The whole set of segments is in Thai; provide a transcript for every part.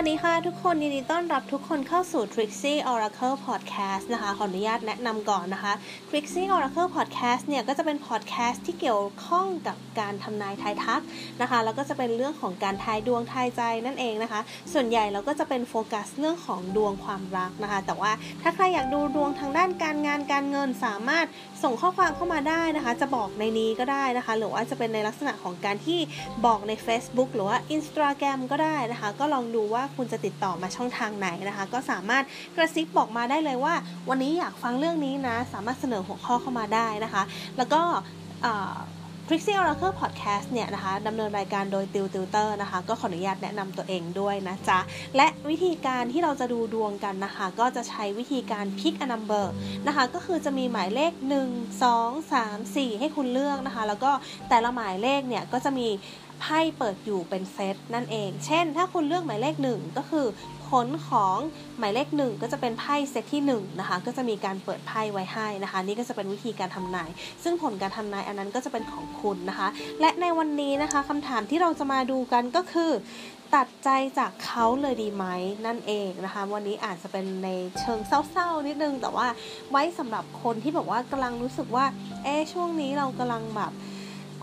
วัสดีค่ะทุกคนยินดีต้อนรับทุกคนเข้าสู่ Trixie Oracle Podcast นะคะ ขออนุญาตแนะนำก่อนนะคะ Trixie Oracle Podcast เนี่ย ก็จะเป็น podcast ที่เกี่ยวข้องกับการทำนายทายทักนะคะ แล้วก็จะเป็นเรื่องของการทายดวงทายใจนั่นเองนะคะ ส่วนใหญ่เราก็จะเป็นโฟกัสเรื่องของดวงความรักนะคะ แต่ว่าถ้าใครอยากดูดวงทางด้านการงานการเงินสามารถส่งข้อความเข้ามาได้นะคะ จะบอกในนี้ก็ได้นะคะ หรือว่าจะเป็นในลักษณะของการที่บอกใน Facebook หรือว่า Instagram ก็ได้นะคะ ก็ลองดูว่าคุณจะติดต่อมาช่องทางไหนนะคะ ก็สามารถกระซิบบอกมาได้เลยว่า วันนี้อยากฟังเรื่องนี้นะ สามารถเสนอหัวข้อเข้ามาได้นะคะ แล้วก็ Trixie Oracle Podcast เนี่ยนะคะดำเนินรายการโดยติวติวเตอร์นะคะ ก็ขออนุญาตแนะนำตัวเองด้วยนะจ๊ะ และวิธีการที่เราจะดูดวงกันนะคะ ก็จะใช้วิธีการ pick a number นะคะ ก็คือจะมีหมายเลข 1 2 3 4 ให้คุณเลือกนะคะ แล้วก็แต่ละหมายเลขเนี่ยก็จะมี ไพ่เปิดอยู่เป็นเซตนั่นเอง เช่น ถ้าคุณเลือกหมายเลข1ก็คือผลของหมายเลขหนึ่งก็จะเป็นไพ่เซตที่1นนะคะก็จะมีการเปิดไพ่ไว้ให้นะคะ นี่ก็จะเป็นวิธีการทำนาย ซึ่งผลการทำนายอันนั้นก็จะเป็นของคุณนะคะ และในวันนี้นะคะคำถามที่เราจะมาดูกันก็คือ ตัดใจจากเขาเลยดีไหมนั่นเองนะคะ วันนี้อาจจะเป็นในเชิงเศร้าๆนิดนึง แต่ว่าไว้สำหรับคนที่แบบว่ากำลังรู้สึกว่าเอ๊ช่วงนี้เรากำลังแบบ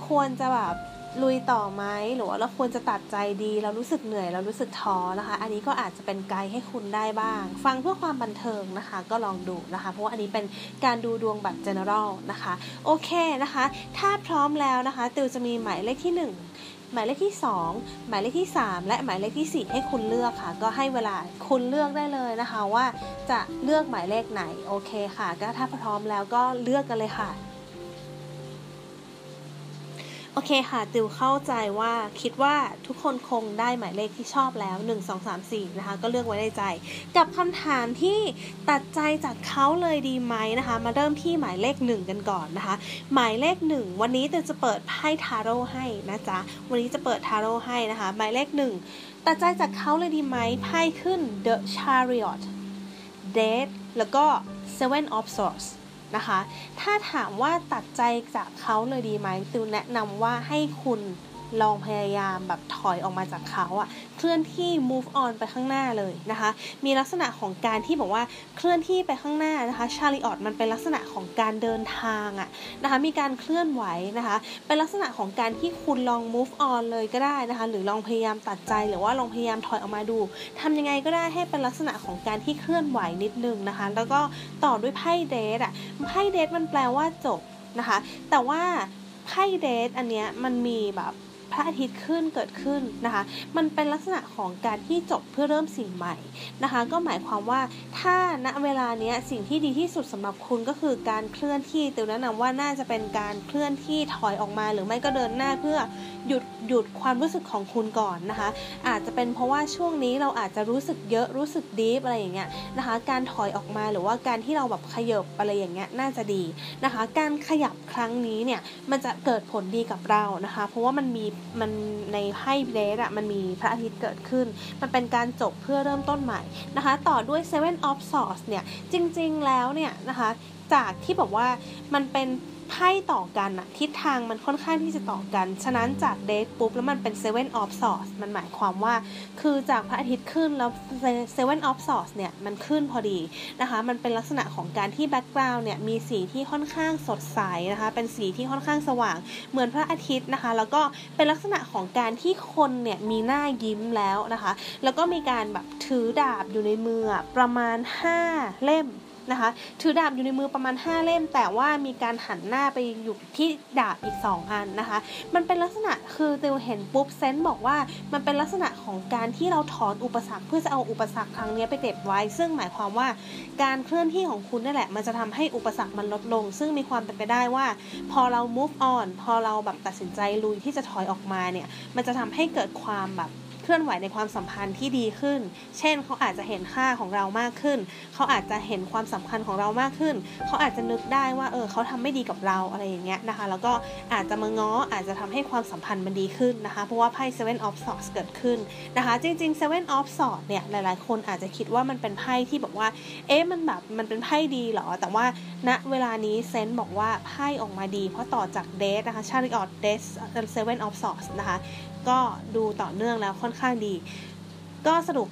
ควรจะแบบ ลุยต่อไหมหรือว่าเราควรจะตัดใจดี เรารู้สึกเหนื่อยเรารู้สึกท้อนะคะ อันนี้ก็อาจจะเป็นไกด์ให้คุณได้บ้าง ฟังเพื่อความบันเทิงนะคะ ก็ลองดูนะคะ เพราะว่าอันนี้เป็นการดูดวงแบบ general นะคะโอเคนะคะ ถ้าพร้อมแล้วนะคะติวจะมีหมายเลขที่ 1หมายเลขที่ 2 หมายเลขที่ 3 และหมายเลขที่ 4 ให้คุณเลือกค่ะ ก็ให้เวลาคุณเลือกได้เลยนะคะว่าจะเลือกหมายเลขไหนโอเคค่ะ ก็ถ้าพร้อมแล้วก็เลือกกันเลยค่ะ โอเคค่ะ ติวเข้าใจว่าคิดว่าทุกคนคงได้หมายเลขที่ชอบแล้ว 1 2 3 4 นะคะ ก็เลือกไว้ในใจ กับคำถามที่ตัดใจจากเขาเลยดีไหมนะคะ มาเริ่มที่หมายเลข 1 กันก่อนนะคะ หมายเลข 1 วันนี้ติวจะเปิดไพ่ทาโร่ให้นะจ๊ะ วันนี้จะเปิดทาโร่ให้นะคะ หมายเลข 1 ตัดใจจากเขาเลยดีไหมไพ่ขึ้น The Chariot Death แล้วก็ Seven of Swords นะคะ ถ้าถามว่าตัดใจจากเขาเลยดีไหมติวแนะนำว่าให้คุณ ลองพยายามแบบถอยออกมาจากเขาอะเคลื่อนที่ move on ไปข้างหน้าเลยนะคะ มีลักษณะของการที่บอกว่าเคลื่อนที่ไปข้างหน้านะคะชาลีออดมันเป็นลักษณะของการเดินทางอะนะคะมีการเคลื่อนไหวนะคะ เป็นลักษณะของการที่คุณลอง move on เลยก็ได้นะคะ หรือลองพยายามตัดใจหรือว่าลองพยายามถอยออกมาดูทำยังไงก็ได้ให้เป็นลักษณะของการที่เคลื่อนไหวนิดนึงนะคะ แล้วก็ต่อด้วยไพ่เดทอะไพ่เดทมันแปลว่าจบนะคะ แต่ว่าไพ่เดทอันเนี้ยมันมีแบบ ระอาทิตย์ขึ้นเกิดขึ้นนะคะ มันเป็นลักษณะของการที่จบเพื่อเริ่มสิ่งใหม่นะคะ ก็หมายความว่าถ้าณเวลาเนี้ยสิ่งที่ดีที่สุดสำหรับคุณก็คือการเคลื่อนที่ติวแนะนำว่าน่าจะเป็นการเคลื่อนที่ถอยออกมาหรือไม่ก็เดินหน้าเพื่อหยุดหยุดความรู้สึกของคุณก่อนนะคะ อาจจะเป็นเพราะว่าช่วงนี้เราอาจจะรู้สึกเยอะรู้สึกดีฟอะไรอย่างเงี้ยนะคะ การถอยออกมาหรือว่าการที่เราแบบขยับอะไรอย่างเงี้ยน่าจะดีนะคะ การขยับครั้งนี้เนี่ยมันจะเกิดผลดีกับเรานะคะ เพราะว่ามันมีมันในไพ่เบสอะมันมีพระอาทิตย์เกิดขึ้น มันเป็นการจบเพื่อเริ่มต้นใหม่นะคะ ต่อด้วย Seven of Swords เนี่ย จริง ๆ แล้วเนี่ยนะคะ จากที่บอกว่ามันเป็น ไพ่ต่อกันอะทิศทางมันค่อนข้างที่จะต่อกัน ฉะนั้นจากเดทปุ๊บแล้วมันเป็น Seven of Swords มันหมายความว่า คือจากพระอาทิตย์ขึ้นแล้ว Seven of Swords เนี่ย มันขึ้นพอดีนะคะ มันเป็นลักษณะของการที่แบ็กกราวน์เนี่ย มีสีที่ค่อนข้างสดใสนะคะ เป็นสีที่ค่อนข้างสว่าง เหมือนพระอาทิตย์นะคะ แล้วก็เป็นลักษณะของการที่คนเนี่ยมีหน้ายิ้มแล้วนะคะ แล้วก็มีการแบบถือดาบอยู่ในมือประมาณ 5 เล่ม นะคะถือดาบอยู่ในมือประมาณ 5 เล่ม แต่ว่ามีการหันหน้าไปอยู่ที่ดาบอีก 2 อันนะคะ มันเป็นลักษณะคือติวเห็นปุ๊บเซนต์บอกว่ามันเป็นลักษณะของการที่เราถอนอุปสรรคเพื่อจะเอาอุปสรรคครั้งนี้ไปเก็บไว้ ซึ่งหมายความว่าการเคลื่อนที่ของคุณนั่นแหละ มันจะทำให้อุปสรรคมันลดลง ซึ่งมีความเป็นไปได้ว่า พอเรา move on พอเราแบบตัดสินใจลุยที่จะถอยออกมาเนี่ย มันจะทำให้เกิดความแบบ เคลื่อนไหวในความสัมพันธ์ที่ดีขึ้น เช่น เขาอาจจะเห็นค่าของเรามากขึ้น เขาอาจจะเห็นความสำคัญของเรามากขึ้น เขาอาจจะนึกได้ว่าเออเขาทำไม่ดีกับเราอะไรอย่างเงี้ยนะคะ แล้วก็อาจจะมาง้ออาจจะทำให้ความสัมพันธ์มันดีขึ้นนะคะ เพราะว่าไพ่ Seven of Swords เกิดขึ้นนะคะ จริงๆ Seven of Swords เนี่ยหลายๆ คนอาจจะคิดว่ามันเป็นไพ่ที่บอกว่า เอ๊ะมันแบบมันเป็นไพ่ดีเหรอ แต่ว่าณเวลานี้ sense บอกว่าไพ่ออกมาดี เพราะต่อจาก Death นะคะ Chariot Death Seven of Swords นะคะ ก็ดูต่อเนื่องแล้วค่อนข้างดี ก็สรุป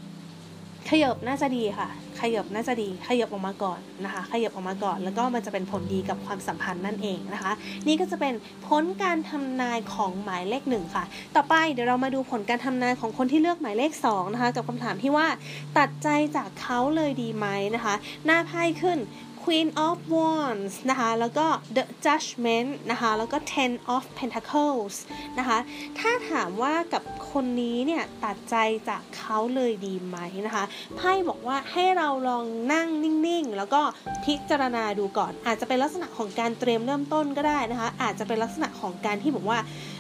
ขยับน่าจะดีค่ะ ขยับน่าจะดี ขยับออกมาก่อนนะคะ ขยับออกมาก่อน แล้วก็มันจะเป็นผลดีกับความสัมพันธ์นั่นเองนะคะ นี่ก็จะเป็นผลการทำนายของหมายเลขหนึ่งค่ะ ต่อไปเดี๋ยวเรามาดูผลการทำนายของคนที่เลือกหมายเลข2นะคะ กับคำถามที่ว่าตัดใจจากเขาเลยดีไหมนะคะ หน้าไพ่ขึ้น Queen of Wands นะคะ แล้วก็ The Judgment นะคะ แล้วก็ Ten of Pentacles นะคะ ถ้าถามว่ากับคนนี้เนี่ยตัดใจจากเขาเลยดีไหมนะคะ ไพ่บอกว่าให้เราลองนั่งนิ่งๆ แล้วก็พิจารณาดูก่อน อาจจะเป็นลักษณะของการเตรียมเริ่มต้นก็ได้นะคะ อาจจะเป็นลักษณะของการที่บอกว่า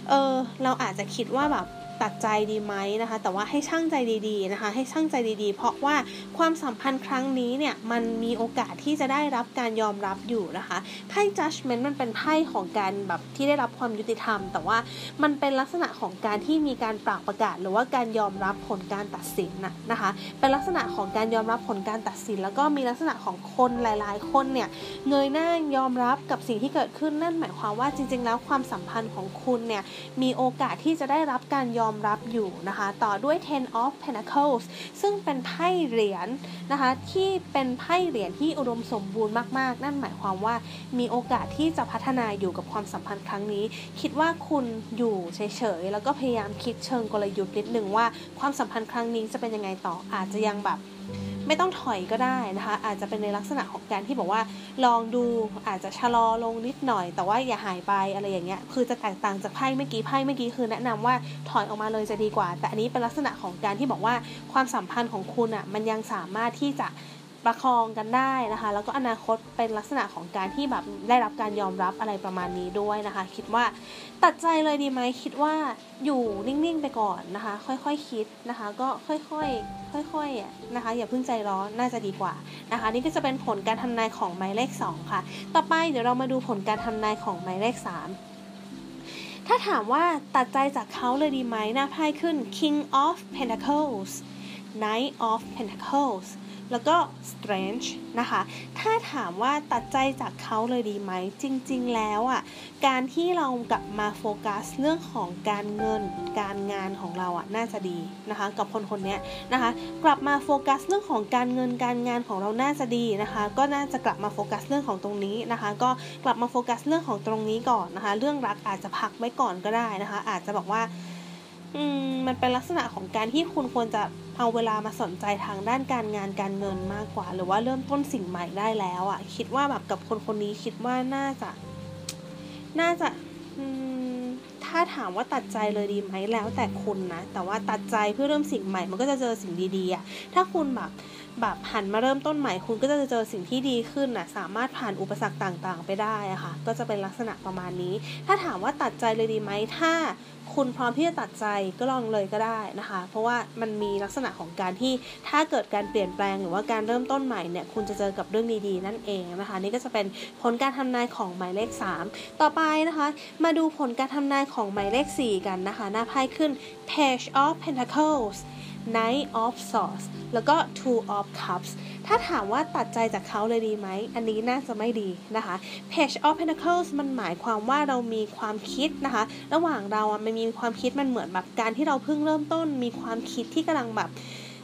เออ เราอาจจะคิดว่าแบบ ตัดใจดีไหมนะคะ แต่ว่าให้ช่างใจดีๆนะคะ ให้ช่างใจดีๆ เพราะว่าความสัมพันธ์ครั้งนี้เนี่ยมันมีโอกาสที่จะได้รับการยอมรับอยู่นะคะไพ่ judgment มันเป็นไพ่ของการแบบที่ได้รับความยุติธรรม แต่ว่ามันเป็นลักษณะของการที่มีการปรากประกาศ หรือว่าการยอมรับผลการตัดสินนะนะคะ เป็นลักษณะของการยอมรับผลการตัดสิน แล้วก็มีลักษณะของคนหลาย ๆ คนเนี่ยเงยหน้ายอมรับกับสิ่งที่เกิดขึ้นนั่นหมายความว่าจริง ๆ แล้วความสัมพันธ์ของคุณเนี่ยมีโอกาสที่จะได้รับการยอมอมรับอยู่นะคะ ต่อด้วย Ten of Pentacles ซึ่งเป็นไพ่เหรียญนะคะ ที่เป็นไพ่เหรียญที่อุดมสมบูรณ์มากๆ นั่นหมายความว่ามีโอกาสที่จะพัฒนาอยู่กับความสัมพันธ์ครั้งนี้ คิดว่าคุณอยู่เฉยๆ แล้วก็พยายามคิดเชิงกลยุทธ์นิดนึงว่าความสัมพันธ์ครั้งนี้จะเป็นยังไงต่ออาจจะยังแบบ ไม่ต้องถอยก็ได้นะคะ อาจจะเป็นในลักษณะของการที่บอกว่า ลองดูอาจจะชะลอลงนิดหน่อย แต่ว่าอย่าหายไปอะไรอย่างเงี้ยคือจะแตกต่างจากไพ่เมื่อกี้ไพ่เมื่อกี้คือแนะนำว่าถอยออกมาเลยจะดีกว่า แต่อันนี้เป็นลักษณะของการที่บอกว่าความสัมพันธ์ของคุณอะมันยังสามารถที่จะประคองกันได้นะคะ แล้วก็อนาคตเป็นลักษณะของการที่แบบได้รับการยอมรับอะไรประมาณนี้ด้วยนะคะ คิดว่าตัดใจเลยดีไหมคิดว่าอยู่ ไปก่อนนะคะ ค่อยๆคคิดนะคะ ก็ค่อยๆค่อยๆนะคะ อย่าเพิ่งใจร้อนน่าจะดีกว่านะคะ นี่ก็จะเป็นผลการทำนายของหมายเลข 2 ค่ะ ต่อไปเดี๋ยวเรามาดูผลการทำนายของหมายเลข 3ถ้าถามว่าตัดใจจากเขาเลยดีไหมหน้าไพ่ขึ้น King of Pentacles Knight of Pentacles แล้วก็ strange นะคะ ถ้าถามว่าตัดใจจากเขาเลยดีไหม จริง ๆ แล้วอะ การที่เรากลับมาโฟกัสเรื่องของการเงินการงานของเราอะน่าจะดีนะคะ กับคนคนนี้นะคะ กลับมาโฟกัสเรื่องของการเงินการงานของเราน่าจะดีนะคะ ก็น่าจะกลับมาโฟกัสเรื่องของตรงนี้นะคะ ก็กลับมาโฟกัสเรื่องของตรงนี้ก่อนนะคะ เรื่องรักอาจจะพักไว้ก่อนก็ได้นะคะ อาจจะบอกว่า มันเป็นลักษณะของการที่คุณควรจะเอาเวลามาสนใจทางด้านการงานการเงินมากกว่า หรือว่าเริ่มต้นสิ่งใหม่ได้แล้วอะ่ะ คิดว่าแบบกับคนคนนี้คิดว่าน่าจะ น่าจะถ้าถามว่าตัดใจเลยดีไหมแล้วแต่คุณนะ แต่ว่าตัดใจเพื่อเริ่มสิ่งใหม่ มันก็จะเจอสิ่งดีๆอะ่ะถ้าคุณแบบ แบบหันมาเริ่มต้นใหม่คุณก็จะเจอสิ่งที่ดีขึ้นนะสามารถผ่านอุปสรรคต่างๆ ไปได้อะค่ะ ก็จะเป็นลักษณะประมาณนี้ ถ้าถามว่าตัดใจเลยดีไหมถ้าคุณพร้อมที่จะตัดใจก็ลองเลยก็ได้นะคะ เพราะว่ามันมีลักษณะของการที่ถ้าเกิดการเปลี่ยนแปลงหรือว่าการเริ่มต้นใหม่เนี่ยคุณจะเจอกับเรื่องดีๆนั่นเองนะคะ นี่ก็จะเป็นผลการทำนายของหมายเลข 3 ต่อไปนะคะ มาดูผลการทำนายของหมายเลข 4 กันนะคะ หน้าไพ่ขึ้น Page of Pentacles Knight of Swords แล้วก็ Two of Cups ถ้าถามว่าตัดใจจากเขาเลยดีไหม อันนี้น่าจะไม่ดีนะคะ Page of Pentacles มันหมายความว่าเรามีความคิดนะคะ ระหว่างเราอะมันมีความคิดมันเหมือนแบบการที่เราเพิ่งเริ่มต้น มีความคิดที่กำลังแบบ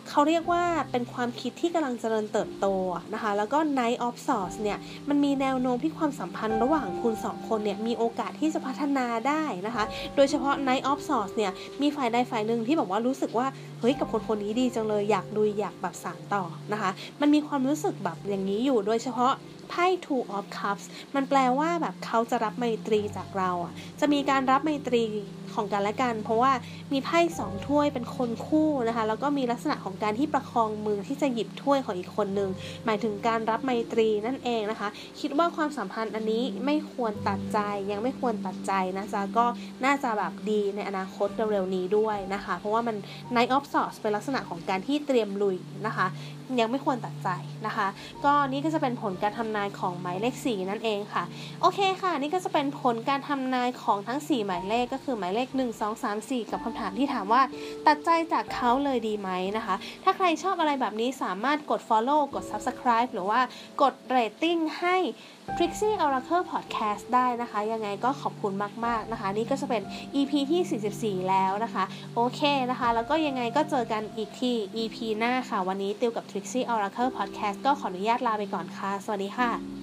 เขาเรียกว่าเป็นความคิดที่กำลังเจริญเติบโตนะคะ แล้วก็ Night of Swords เนี่ย มันมีแนวโน้มที่ความสัมพันธ์ระหว่างคุณสองคนเนี่ย มีโอกาสที่จะพัฒนาได้นะคะ โดยเฉพาะ Night of Swords เนี่ย มีฝ่ายใดฝ่ายหนึ่งที่บอกว่ารู้สึกว่า เฮ้ย กับคนคนนี้ดีจังเลย อยากดูอยากแบบสานต่อนะคะ มันมีความรู้สึกแบบอย่างนี้อยู่ โดยเฉพาะ ไพ่ two of cups มันแปลว่าแบบเขาจะรับไมตรีจากเราอะ จะมีการรับไมตรีของกันและกัน เพราะว่ามีไพ่สองถ้วยเป็นคนคู่นะคะ แล้วก็มีลักษณะของการที่ประคองมือที่จะหยิบถ้วยของอีกคนนึง หมายถึงการรับไมตรีนั่นเองนะคะ คิดว่าความสัมพันธ์อันนี้ไม่ควรตัดใจ ยังไม่ควรตัดใจนะจ๊ะ ก็น่าจะแบบดีในอนาคตเร็วๆนี้ด้วยนะคะ เพราะว่ามัน Night of Swords เป็นลักษณะของการที่เตรียมลุยนะคะ ยังไม่ควรตัดใจนะคะ ก็นี่ก็จะเป็นผลการทำนายของหมายเลข 4 นั่นเองค่ะ โอเคค่ะ นี่ก็จะเป็นผลการทำนายของทั้ง 4 หมายเลขก็คือหมายเลข 1 2 3 4 กับคำถามที่ถามว่า ตัดใจจากเขาเลยดีไหมนะคะ ถ้าใครชอบอะไรแบบนี้สามารถกด follow กด subscribe หรือว่ากด rating ให้ Trixie Oracle Podcast ได้นะคะ ยังไงก็ขอบคุณมาก ๆ นะคะ นี่ก็จะเป็น EP ที่ 44 แล้วนะคะ โอเคนะคะ แล้วก็ยังไงก็เจอกันอีกที่ EP หน้าค่ะ วันนี้ติวกับ Trixie Oracle Podcast ก็ขออนุญาตลาไปก่อนค่ะ สวัสดีค่ะは。